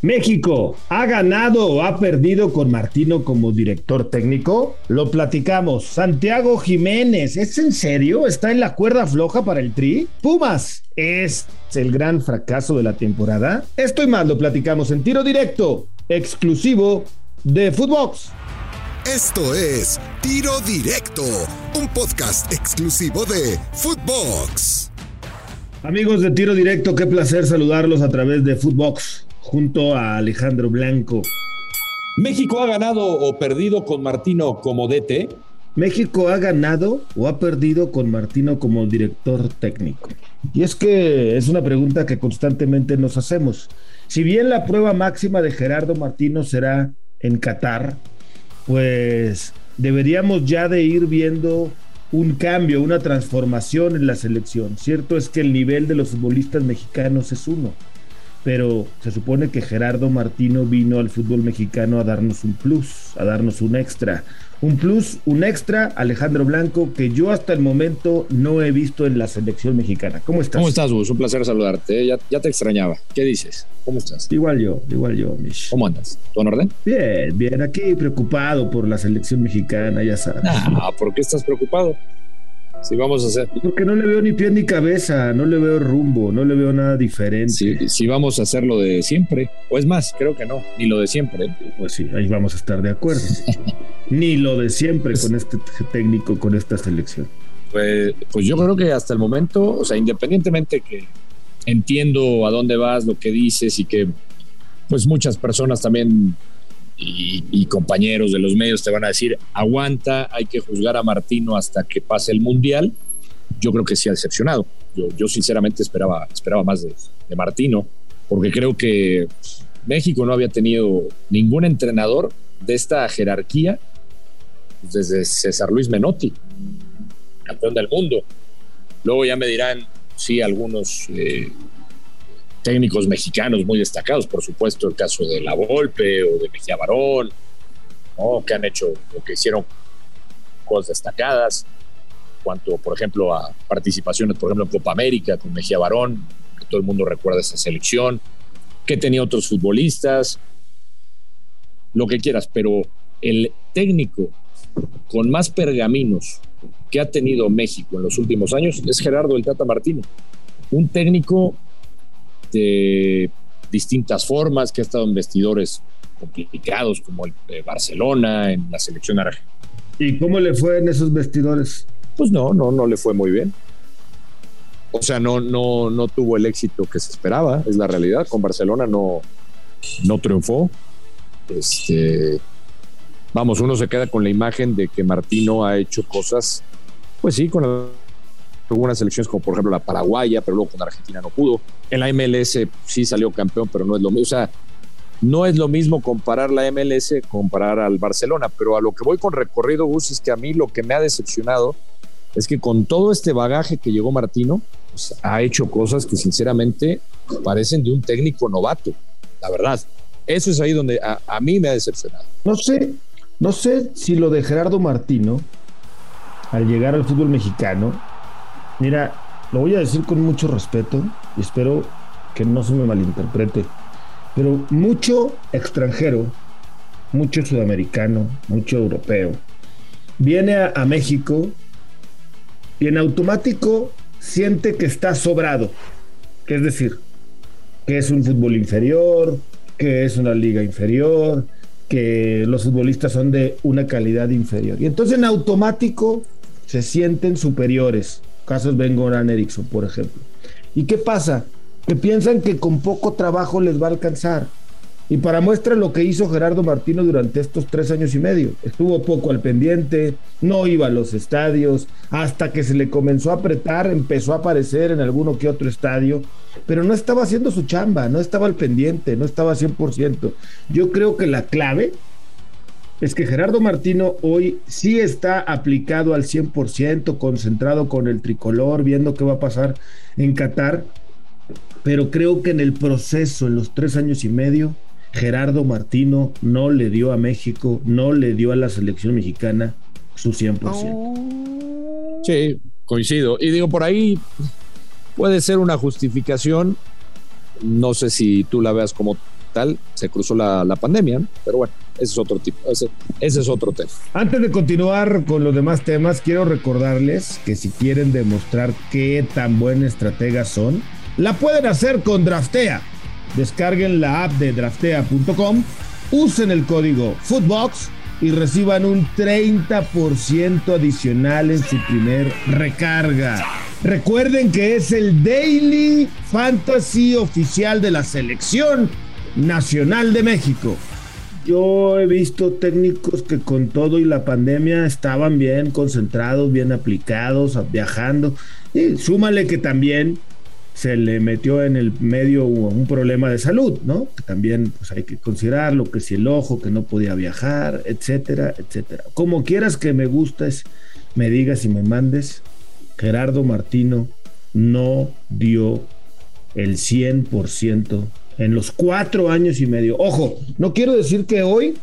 México, ¿ha ganado o ha perdido con Martino como director técnico? Lo platicamos. Santiago Jiménez, ¿es en serio? ¿Está en la cuerda floja para el Tri? Pumas, ¿es el gran fracaso de la temporada? Esto y más lo platicamos en tiro directo, exclusivo de Footbox. Esto es Tiro Directo, un podcast exclusivo de Footbox. Amigos de Tiro Directo, qué placer saludarlos a través de Footbox junto a Alejandro Blanco. ¿México ha ganado o perdido con Martino como DT? ¿México ha ganado o ha perdido con Martino como director técnico? Y es que es una pregunta que constantemente nos hacemos. Si bien la prueba máxima de Gerardo Martino será en Qatar, pues deberíamos ya de ir viendo un cambio, una transformación en la selección. Cierto es que el nivel de los futbolistas mexicanos es uno pero se supone que Gerardo Martino vino al fútbol mexicano a darnos un plus, a darnos un extra. Un plus, un extra, Alejandro Blanco, que yo hasta el momento no he visto en la selección mexicana. ¿Cómo estás? ¿Cómo estás, Gus? Un placer saludarte. Ya, ya, te extrañaba. ¿Qué dices? ¿Cómo estás? Igual yo, igual yo, Mish. ¿Cómo andas? ¿Todo en orden? Bien, bien. Aquí preocupado por la selección mexicana, ya sabes. Ah, ¿por qué estás preocupado? Si vamos a hacer. Porque no le veo ni pie ni cabeza, no le veo rumbo, no le veo nada diferente. Si, vamos a hacer lo de siempre, o es más, creo que no, ni lo de siempre. Pues sí, ahí vamos a estar de acuerdo. ni lo de siempre con este técnico, con esta selección. Pues, pues yo creo que hasta el momento, o sea, independientemente que entiendo a dónde vas, lo que dices y que pues muchas personas también y, compañeros de los medios te van a decir, aguanta, hay que juzgar a Martino hasta que pase el Mundial. Yo creo que sí ha decepcionado. Yo, sinceramente esperaba, esperaba más de, de Martino, porque creo que México no había tenido ningún entrenador de esta jerarquía desde César Luis Menotti, campeón del mundo. Luego ya me dirán, sí, algunos eh, técnicos mexicanos muy destacados, por supuesto, el caso de La Volpe o de Mejía Barón, que han hecho lo que hicieron cosas destacadas, cuanto, por ejemplo, a participaciones, por ejemplo, en Copa América con Mejía Barón, que todo el mundo recuerda esa selección, que tenía otros futbolistas, lo que quieras, pero el técnico con más pergaminos que ha tenido México en los últimos años es Gerardo el Tata Martino. Un técnico de distintas formas, que ha estado en vestidores complicados como el de Barcelona, en la selección argentina. ¿Y cómo le fue en esos vestidores? Pues no, no, no le fue muy bien. O sea, no, no, no tuvo el éxito que se esperaba, es la realidad. Con Barcelona no, no triunfó. Este, vamos, uno se queda con la imagen de que Martino ha hecho cosas, pues sí, con algunas selecciones como por ejemplo la paraguaya, pero luego con Argentina no pudo. En la MLS sí salió campeón, pero no es lo mismo. O sea, no es lo mismo comparar la MLS comparar al Barcelona, pero a lo que voy con recorrido, Gus, es que a mí lo que me ha decepcionado es que con todo este bagaje que llegó Martino, pues, ha hecho cosas que sinceramente parecen de un técnico novato, la verdad. Eso es ahí donde a, a mí me ha decepcionado. No sé, no sé si lo de Gerardo Martino, al llegar al fútbol mexicano, Mira, lo voy a decir con mucho respeto y espero que no se me malinterprete, pero mucho extranjero, mucho sudamericano, mucho europeo, viene a, México y en automático siente que está sobrado, que es decir, que es un fútbol inferior, que es una liga inferior, que los futbolistas son de una calidad inferior. Y entonces en automático se sienten superiores Casos Ben Goran Eriksson, por ejemplo. ¿Y qué pasa? Que piensan que con poco trabajo les va a alcanzar. Y para muestra lo que hizo Gerardo Martino durante estos tres años y medio. Estuvo poco al pendiente, no iba a los estadios, hasta que se le comenzó a apretar, empezó a aparecer en alguno que otro estadio, pero no estaba haciendo su chamba, no estaba al pendiente, no estaba 100%. Yo creo que la clave es que Gerardo Martino hoy sí está aplicado al 100%, concentrado con el tricolor, viendo qué va a pasar en Qatar, pero creo que en el proceso, en los tres años y medio, Gerardo Martino no le dio a México, no le dio a la selección mexicana su 100%. Sí, coincido. Y digo, por ahí puede ser una justificación, no sé si tú la veas como se cruzó la, pandemia, pero bueno, ese es otro tipo, ese, es otro tema. Antes de continuar con los demás temas, quiero recordarles que si quieren demostrar qué tan buenas estrategas son, la pueden hacer con Draftea. Descarguen la app de draftea.com, usen el código Footbox y reciban un 30% adicional en su primer recarga. Recuerden que es el Daily Fantasy oficial de la Selección Nacional de México. Yo he visto técnicos que con todo y la pandemia estaban bien concentrados, bien aplicados, viajando. Y súmale que también se le metió en el medio un problema de salud, ¿no? Que también pues, hay que considerarlo, que si el ojo, que no podía viajar, etcétera, etcétera. Como quieras que me gustes, me digas y me mandes, Gerardo Martino no dio el 100% en los cuatro años y medio. Ojo, no quiero decir que hoy,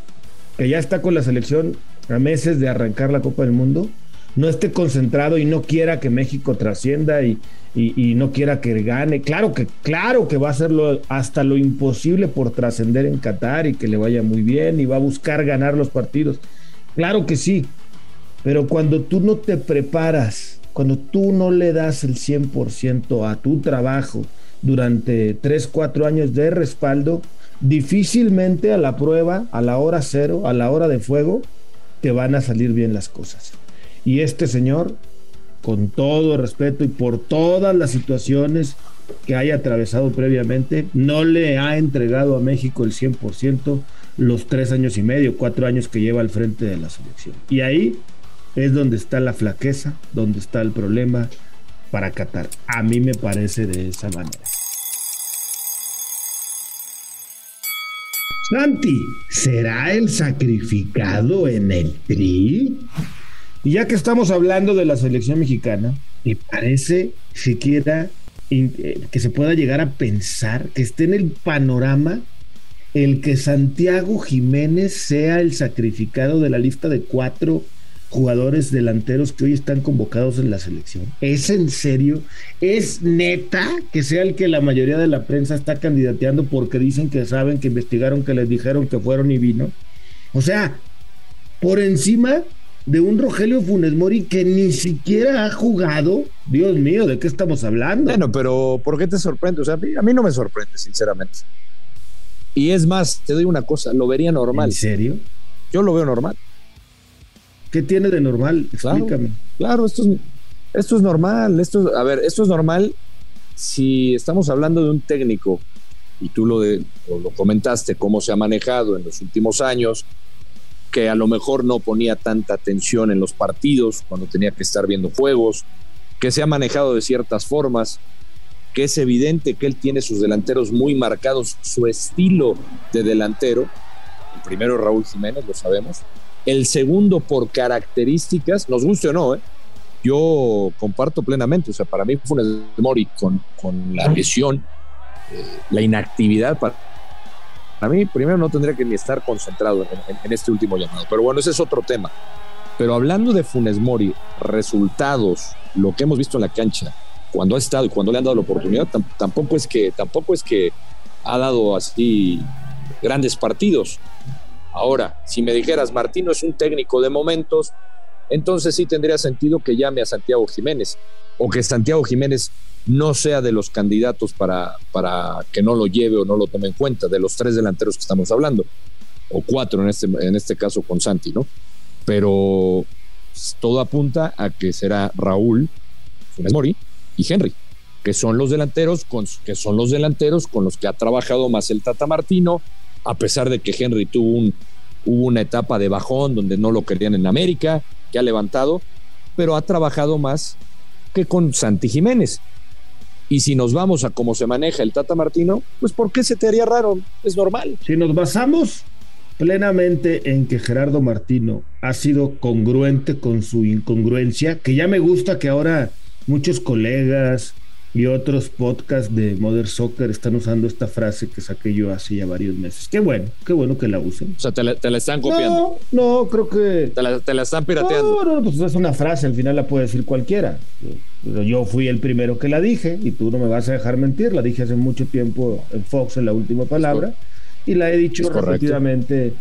que ya está con la selección a meses de arrancar la Copa del Mundo, no esté concentrado y no quiera que México trascienda y, no quiera que gane. Claro que, claro que va a hacerlo hasta lo imposible por trascender en Qatar y que le vaya muy bien y va a buscar ganar los partidos. Claro que sí, pero cuando tú no te preparas cuando tú no le das el 100% a tu trabajo durante 3, 4 años de respaldo, difícilmente a la prueba, a la hora cero, a la hora de fuego, te van a salir bien las cosas. Y este señor, con todo respeto y por todas las situaciones que haya atravesado previamente, no le ha entregado a México el 100% los tres años y medio, cuatro años que lleva al frente de la selección. Y ahí es donde está la flaqueza, donde está el problema para Qatar. A mí me parece de esa manera. Santi, ¿será el sacrificado en el tri? Y ya que estamos hablando de la selección mexicana, me parece siquiera eh, que se pueda llegar a pensar que esté en el panorama el que Santiago Jiménez sea el sacrificado de la lista de cuatro jugadores delanteros que hoy están convocados en la selección. ¿Es en serio? ¿Es neta que sea el que la mayoría de la prensa está candidateando porque dicen que saben, que investigaron, que les dijeron que fueron y vino? O sea, por encima de un Rogelio Funes Mori que ni siquiera ha jugado. Dios mío, ¿de qué estamos hablando? Bueno, pero ¿por qué te sorprende? O sea, a mí no me sorprende, sinceramente. Y es más, te doy una cosa, lo vería normal. ¿En serio? Yo lo veo normal. ¿Qué tiene de normal? Explícame. Claro, esto, es, esto es normal. Esto, a ver, esto es normal si estamos hablando de un técnico y tú lo, de, lo comentaste, cómo se ha manejado en los últimos años, que a lo mejor no ponía tanta atención en los partidos cuando tenía que estar viendo juegos, que se ha manejado de ciertas formas, que es evidente que él tiene sus delanteros muy marcados, su estilo de delantero. El primero Raúl Jiménez, lo sabemos, el segundo, por características, nos guste o no, ¿eh? yo comparto plenamente. O sea, para mí un Mori con, con la lesión, eh, la inactividad. Para, para, mí, primero no tendría que ni estar concentrado en, este último llamado. Pero bueno, ese es otro tema. Pero hablando de Funes Mori, resultados, lo que hemos visto en la cancha, cuando ha estado y cuando le han dado la oportunidad, tampoco es que, tampoco es que ha dado así grandes partidos. Ahora, si me dijeras, Martino es un técnico de momentos, entonces sí tendría sentido que llame a Santiago Jiménez o que Santiago Jiménez no sea de los candidatos para, para que no lo lleve o no lo tome en cuenta, de los tres delanteros que estamos hablando, o cuatro en este, en este caso con Santi, ¿no? Pero todo apunta a que será Raúl, Funes Mori y Henry, que son los delanteros con, que son los delanteros con los que ha trabajado más el Tata Martino, a pesar de que Henry tuvo un, hubo una etapa de bajón donde no lo querían en América, que ha levantado, pero ha trabajado más que con Santi Jiménez. Y si nos vamos a cómo se maneja el Tata Martino, pues ¿por qué se te haría raro? Es normal. Si nos basamos plenamente en que Gerardo Martino ha sido congruente con su incongruencia, que ya me gusta que ahora muchos colegas, y otros podcasts de Modern Soccer están usando esta frase que saqué yo hace ya varios meses. Qué bueno, qué bueno que la usen. O sea, te la, están copiando. No, no, creo que. Te la, están pirateando. No, no, pues es una frase, al final la puede decir cualquiera. Yo fui el primero que la dije y tú no me vas a dejar mentir. La dije hace mucho tiempo en Fox en la última palabra. y la he dicho repetidamente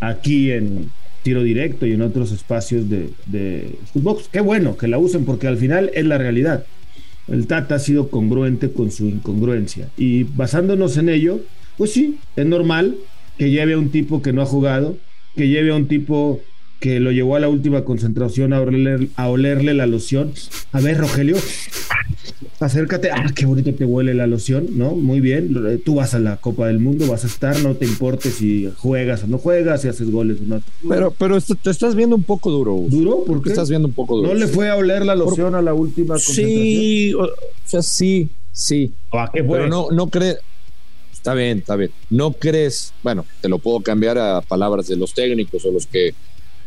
aquí en tiro directo y en otros espacios de, de Footbox. Qué bueno que la usen porque al final es la realidad. El Tata ha sido congruente con su incongruencia y basándonos en ello, pues sí, es normal que lleve a un tipo que no ha jugado, que lleve a un tipo que lo llevó a la última concentración a olerle, la loción. A ver, Rogelio, acércate. Ah, qué bonito te huele la loción, ¿no? Muy bien. Tú vas a la Copa del Mundo, vas a estar, no te importe si juegas o no juegas, si haces goles o no. Pero, pero te estás viendo un poco duro. ¿Duro? ¿Por qué? Te estás viendo un poco duro. ¿No le fue a oler la loción a la última concentración? Sí, o sea, sí, sí. ¿A qué fue? Pero no, no crees. Está bien, está bien. ¿No crees? Bueno, te lo puedo cambiar a palabras de los técnicos o los que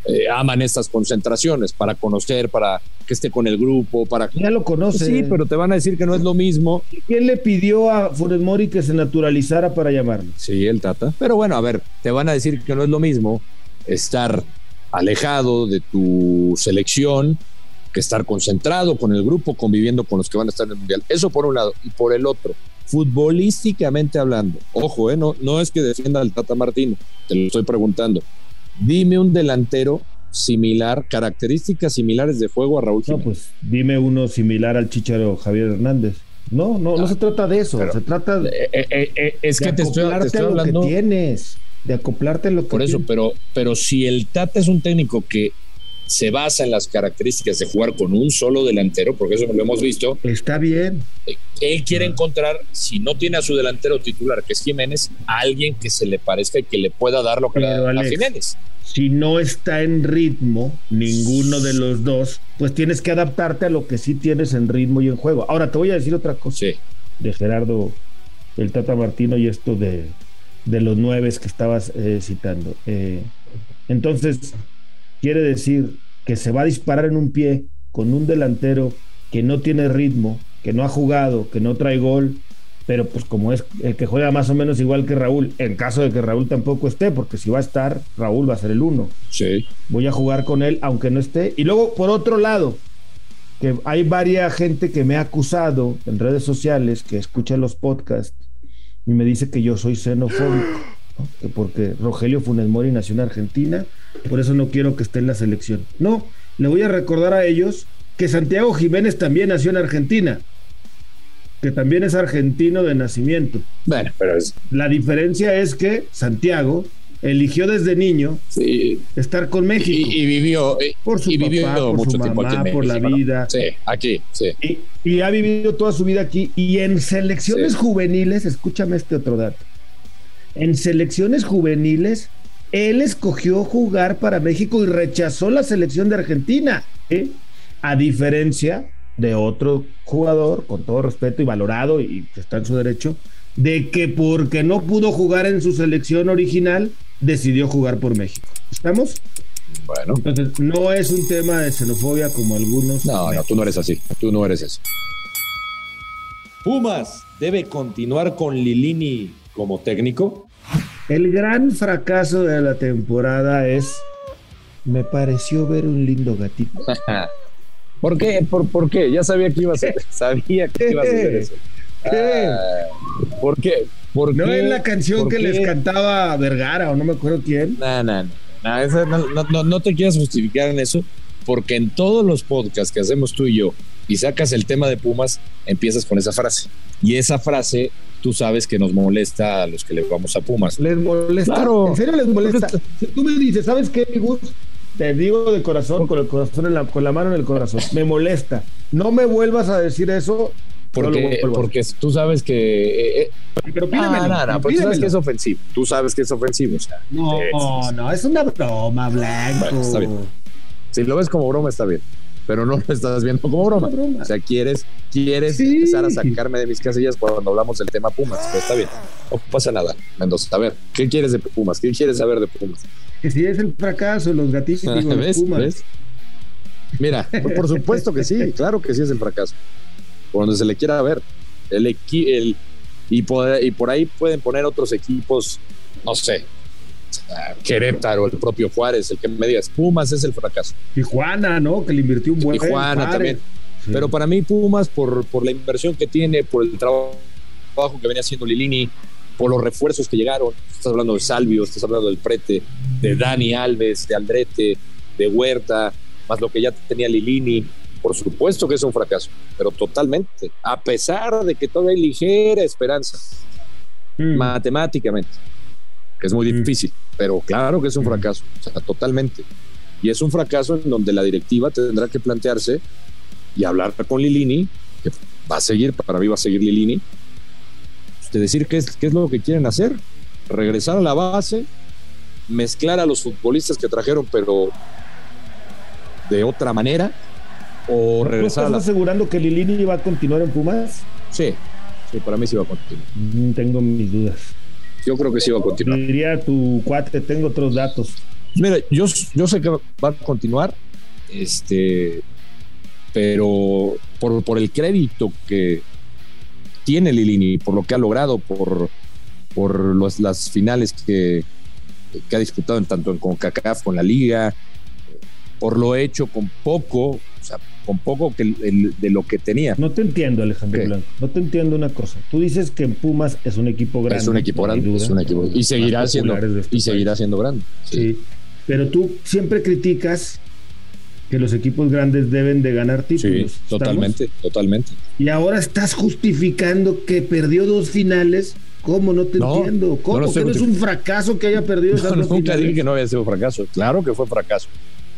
eh, aman estas concentraciones para conocer, para que esté con el grupo, para ya lo conoce. Sí, pero te van a decir que no es lo mismo. ¿Quién le pidió a Funes Mori que se naturalizara para llamarlo? Sí, el Tata. Pero bueno, a ver, te van a decir que no es lo mismo estar alejado de tu selección que estar concentrado con el grupo, conviviendo con los que van a estar en el mundial. Eso por un lado y por el otro. Futbolísticamente hablando, ojo, eh, no, no es que defienda al Tata Martino, te lo estoy preguntando. Dime un delantero similar, características similares de juego a Raúl Jiménez. No, pues dime uno similar al Chicharo Javier Hernández. No, no, no, ah, se trata de eso, se trata de, eh, eh, eh, es que te estoy, hablando lo que tienes, de acoplarte a lo que Por eso, pero pero si el Tata es un técnico que se basa en las características de jugar con un solo delantero, porque eso lo hemos visto. Está bien. Él quiere encontrar, si no tiene a su delantero titular, que es Jiménez, a alguien que se le parezca y que le pueda dar lo que le da a Jiménez. Si no está en ritmo, ninguno de los dos, pues tienes que adaptarte a lo que sí tienes en ritmo y en juego. Ahora te voy a decir otra cosa de Gerardo, el Tata Martino y esto de, de los nueve que estabas eh, citando. Eh, entonces, quiere decir que se va a disparar en un pie con un delantero que no tiene ritmo, que no ha jugado, que no trae gol, pero pues como es el que juega más o menos igual que Raúl, en caso de que Raúl tampoco esté, porque si va a estar, Raúl va a ser el uno. Sí. Voy a jugar con él aunque no esté. Y luego, por otro lado, que hay varias gente que me ha acusado en redes sociales, que escucha los podcasts y me dice que yo soy xenofóbico, porque Rogelio Funes Mori nació en Argentina por eso no quiero que esté en la selección. No, le voy a recordar a ellos que Santiago Jiménez también nació en Argentina, que también es argentino de nacimiento. Bueno, pero es... La diferencia es que Santiago eligió desde niño estar con México. Y, vivió, por su papá, por su mamá, por la vida. Sí, aquí, sí. Y, ha vivido toda su vida aquí. Y en selecciones juveniles, escúchame este otro dato. En selecciones juveniles él escogió jugar para México y rechazó la selección de Argentina, ¿eh? a diferencia de otro jugador, con todo respeto y valorado, y que está en su derecho, de que porque no pudo jugar en su selección original, decidió jugar por México. ¿Estamos? Bueno. Entonces, no es un tema de xenofobia como algunos. No, no, tú no eres así. Tú no eres eso. Pumas debe continuar con Lilini como técnico. El gran fracaso de la temporada es. Me pareció ver un lindo gatito. ¿Por qué? ¿Por, qué? Ya sabía que iba a ser. Sabía que iba a ser eso. ¿Qué? Ah, ¿Por qué? ¿Por no es la canción que les cantaba Vergara o no me acuerdo quién. No, no, no. No, te quieras justificar en eso, porque en todos los podcasts que hacemos tú y yo y sacas el tema de Pumas, empiezas con esa frase. Y esa frase tú sabes que nos molesta a los que le vamos a Pumas. Les molesta. Claro. ¿En serio les molesta? Si tú me dices, ¿sabes qué, Gus? Te digo de corazón, con el corazón en la, con la mano en el corazón. Me molesta. No me vuelvas a decir eso. Porque, porque tú sabes que. Eh, eh, pero pídemelo, no, no, tú sabes que es ofensivo. Tú sabes que es ofensivo. no, no, no, es una broma, Blanco. está bien. Si lo ves como broma, está bien pero no lo estás viendo como broma. O sea, quieres, quieres empezar a sacarme de mis casillas cuando hablamos del tema Pumas. Pero está bien, no pasa nada. Mendoza, a ver, ¿qué quieres de Pumas? ¿Qué quieres saber de Pumas? Que si es el fracaso, los gatitos digo, ¿Ves? Pumas. Mira, por supuesto que sí, claro que sí es el fracaso. Por donde se le quiera ver. El, el, y, por, y por ahí pueden poner otros equipos, no sé, Querétaro, el propio Juárez, el que me digas, Pumas es el fracaso. Tijuana, ¿no? Que le invirtió un buen Tijuana también. Pero para mí Pumas, por, por la inversión que tiene, por el trabajo que venía haciendo Lilini, por los refuerzos que llegaron. Estás hablando de Salvio, estás hablando del Prete, de Dani Alves, de Aldrete, de Huerta, más lo que ya tenía Lilini. Por supuesto que es un fracaso, pero totalmente, a pesar de que todavía hay ligera esperanza, mm. matemáticamente, que es muy mm. difícil, pero claro que es un mm. fracaso, o sea, totalmente. Y es un fracaso en donde la directiva tendrá que plantearse y hablar con Lilini, que va a seguir, para mí va a seguir Lilini, de decir qué es, qué es lo que quieren hacer, regresar a la base, mezclar a los futbolistas que trajeron, pero de otra manera, o regresar. ¿Estás asegurando que Lilini va a continuar en Pumas? Sí, sí, para mí sí va a continuar. Mm, tengo mis dudas. Yo creo que sí va a continuar. Diría tu cuate, tengo otros datos. Mira, yo, yo sé que va a continuar, este, pero por, por el crédito que, tiene Lilini, por lo que ha logrado, por, por las finales que, que ha disputado en, tanto en CONCACAF con la liga, por lo hecho con poco, o sea, con poco que de lo que tenía. No te entiendo, Alejandro Blanco. No te entiendo una cosa. Tú dices que Pumas es un equipo grande. Es un equipo grande, es un equipo y seguirá siendo y seguirá siendo grande. sí. Pero tú siempre criticas que los equipos grandes deben de ganar títulos. Sí, totalmente, totalmente. Y ahora estás justificando que perdió dos finales. ¿Cómo? No te entiendo. ¿Cómo? No ¿Que no es un fracaso que haya perdido esas no, Nunca dije que no había sido fracaso. Claro que fue fracaso.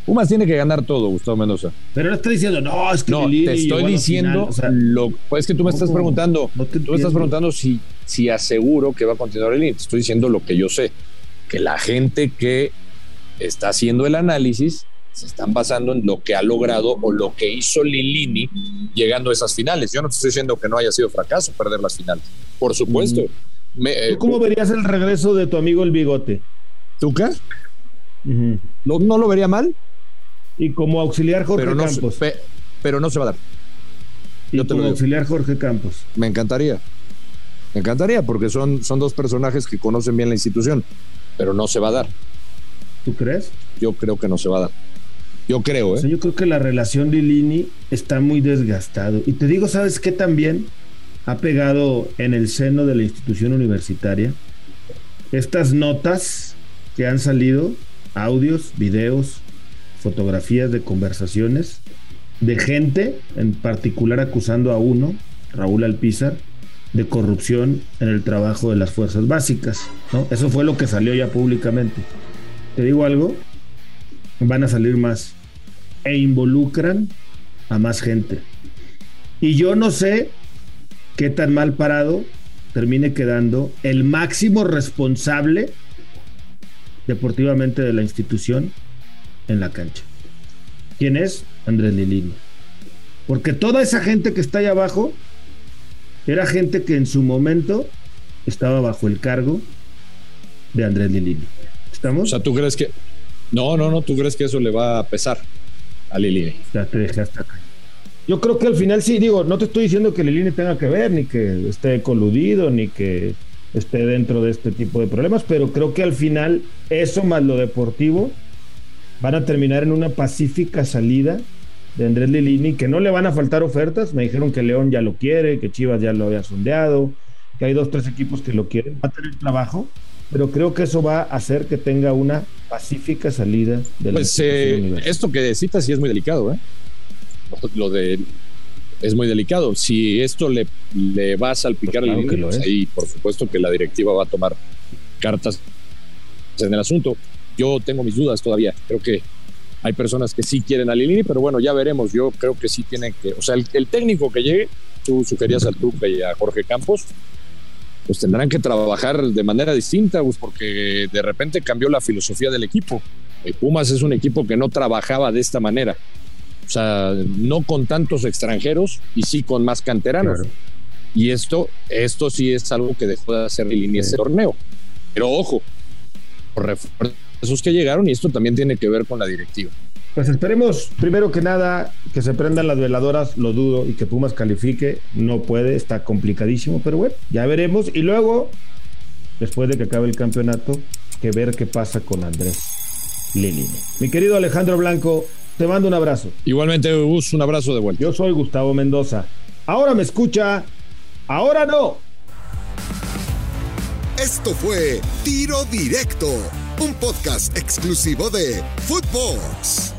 Pumas tiene que ganar todo, Gustavo Mendoza. Pero no estoy diciendo, no, es que no, te estoy diciendo lo pues es que tú me estás preguntando, tú me estás preguntando si, si aseguro que va a continuar el Te estoy diciendo lo que yo sé, que la gente que está haciendo el análisis se están basando en lo que ha logrado o lo que hizo Lilini llegando a esas finales. Yo no te estoy diciendo que no haya sido fracaso perder las finales. Por supuesto. Mm. Eh, ¿Cómo verías el regreso de tu amigo el bigote? ¿Tuca? no, no, lo vería mal. Y como auxiliar Jorge Campos. pero no se va a dar. Y como auxiliar Jorge Campos. Me encantaría. Me encantaría porque son, son dos personajes que conocen bien la institución, pero no se va a dar. ¿Tú crees? Yo creo que no se va a dar. Yo creo, ¿eh? yo creo que la relación de Lini está muy desgastado. Y te digo, ¿sabes qué también ha pegado en el seno de la institución universitaria? Estas notas que han salido, audios, videos, fotografías de conversaciones de gente, en particular acusando a uno, Raúl Alpizar, de corrupción en el trabajo de las fuerzas básicas. Eso fue lo que salió ya públicamente. Te digo algo, van a salir más e involucran a más gente. Y yo no sé qué tan mal parado termine quedando el máximo responsable deportivamente de la institución en la cancha. ¿Quién es? Andrés Lilini. Porque toda esa gente que está ahí abajo era gente que en su momento estaba bajo el cargo de Andrés Lilini. ¿Estamos? O sea, ¿tú crees que... No, no, no, ¿tú crees que eso le va a pesar? a Lilini. Yo creo que al final sí, digo, no te estoy diciendo que Lilini tenga que ver, ni que esté coludido, ni que esté dentro de este tipo de problemas, pero creo que al final eso más lo deportivo van a terminar en una pacífica salida de Andrés Lilini, que no le van a faltar ofertas. Me dijeron que León ya lo quiere, que Chivas ya lo había sondeado, que hay dos, tres equipos que lo quieren. Va a tener trabajo, pero creo que eso va a hacer que tenga una pacífica salida de la Pues eh, esto que citas sí es muy delicado, ¿eh? Lo de es muy delicado. Si esto le, le va a salpicar el pues ahí por supuesto que la directiva va a tomar cartas en el asunto. Yo tengo mis dudas todavía. Creo que hay personas que sí quieren a Lilini, pero bueno, ya veremos. Yo creo que sí tienen que, o sea, el, el técnico que llegue, tú sugerías al Tuca y a Jorge Campos, pues tendrán que trabajar de manera distinta, pues, porque de repente cambió la filosofía del equipo. El Pumas es un equipo que no trabajaba de esta manera. O sea, no con tantos extranjeros y sí con más canteranos. Y esto, esto sí es algo que dejó de hacer el inicio ese torneo. Pero ojo, por refuerzos que llegaron y esto también tiene que ver con la directiva. Pues esperemos, primero que nada, que se prendan las veladoras, lo dudo, y que Pumas califique. No puede, está complicadísimo, pero bueno, ya veremos. Y luego, después de que acabe el campeonato, que ver qué pasa con Andrés Lilini. Mi querido Alejandro Blanco, te mando un abrazo. Igualmente, Gus, un abrazo de vuelta. Yo soy Gustavo Mendoza. Ahora me escucha, ahora no. Esto fue Tiro Directo, un podcast exclusivo de Footbox.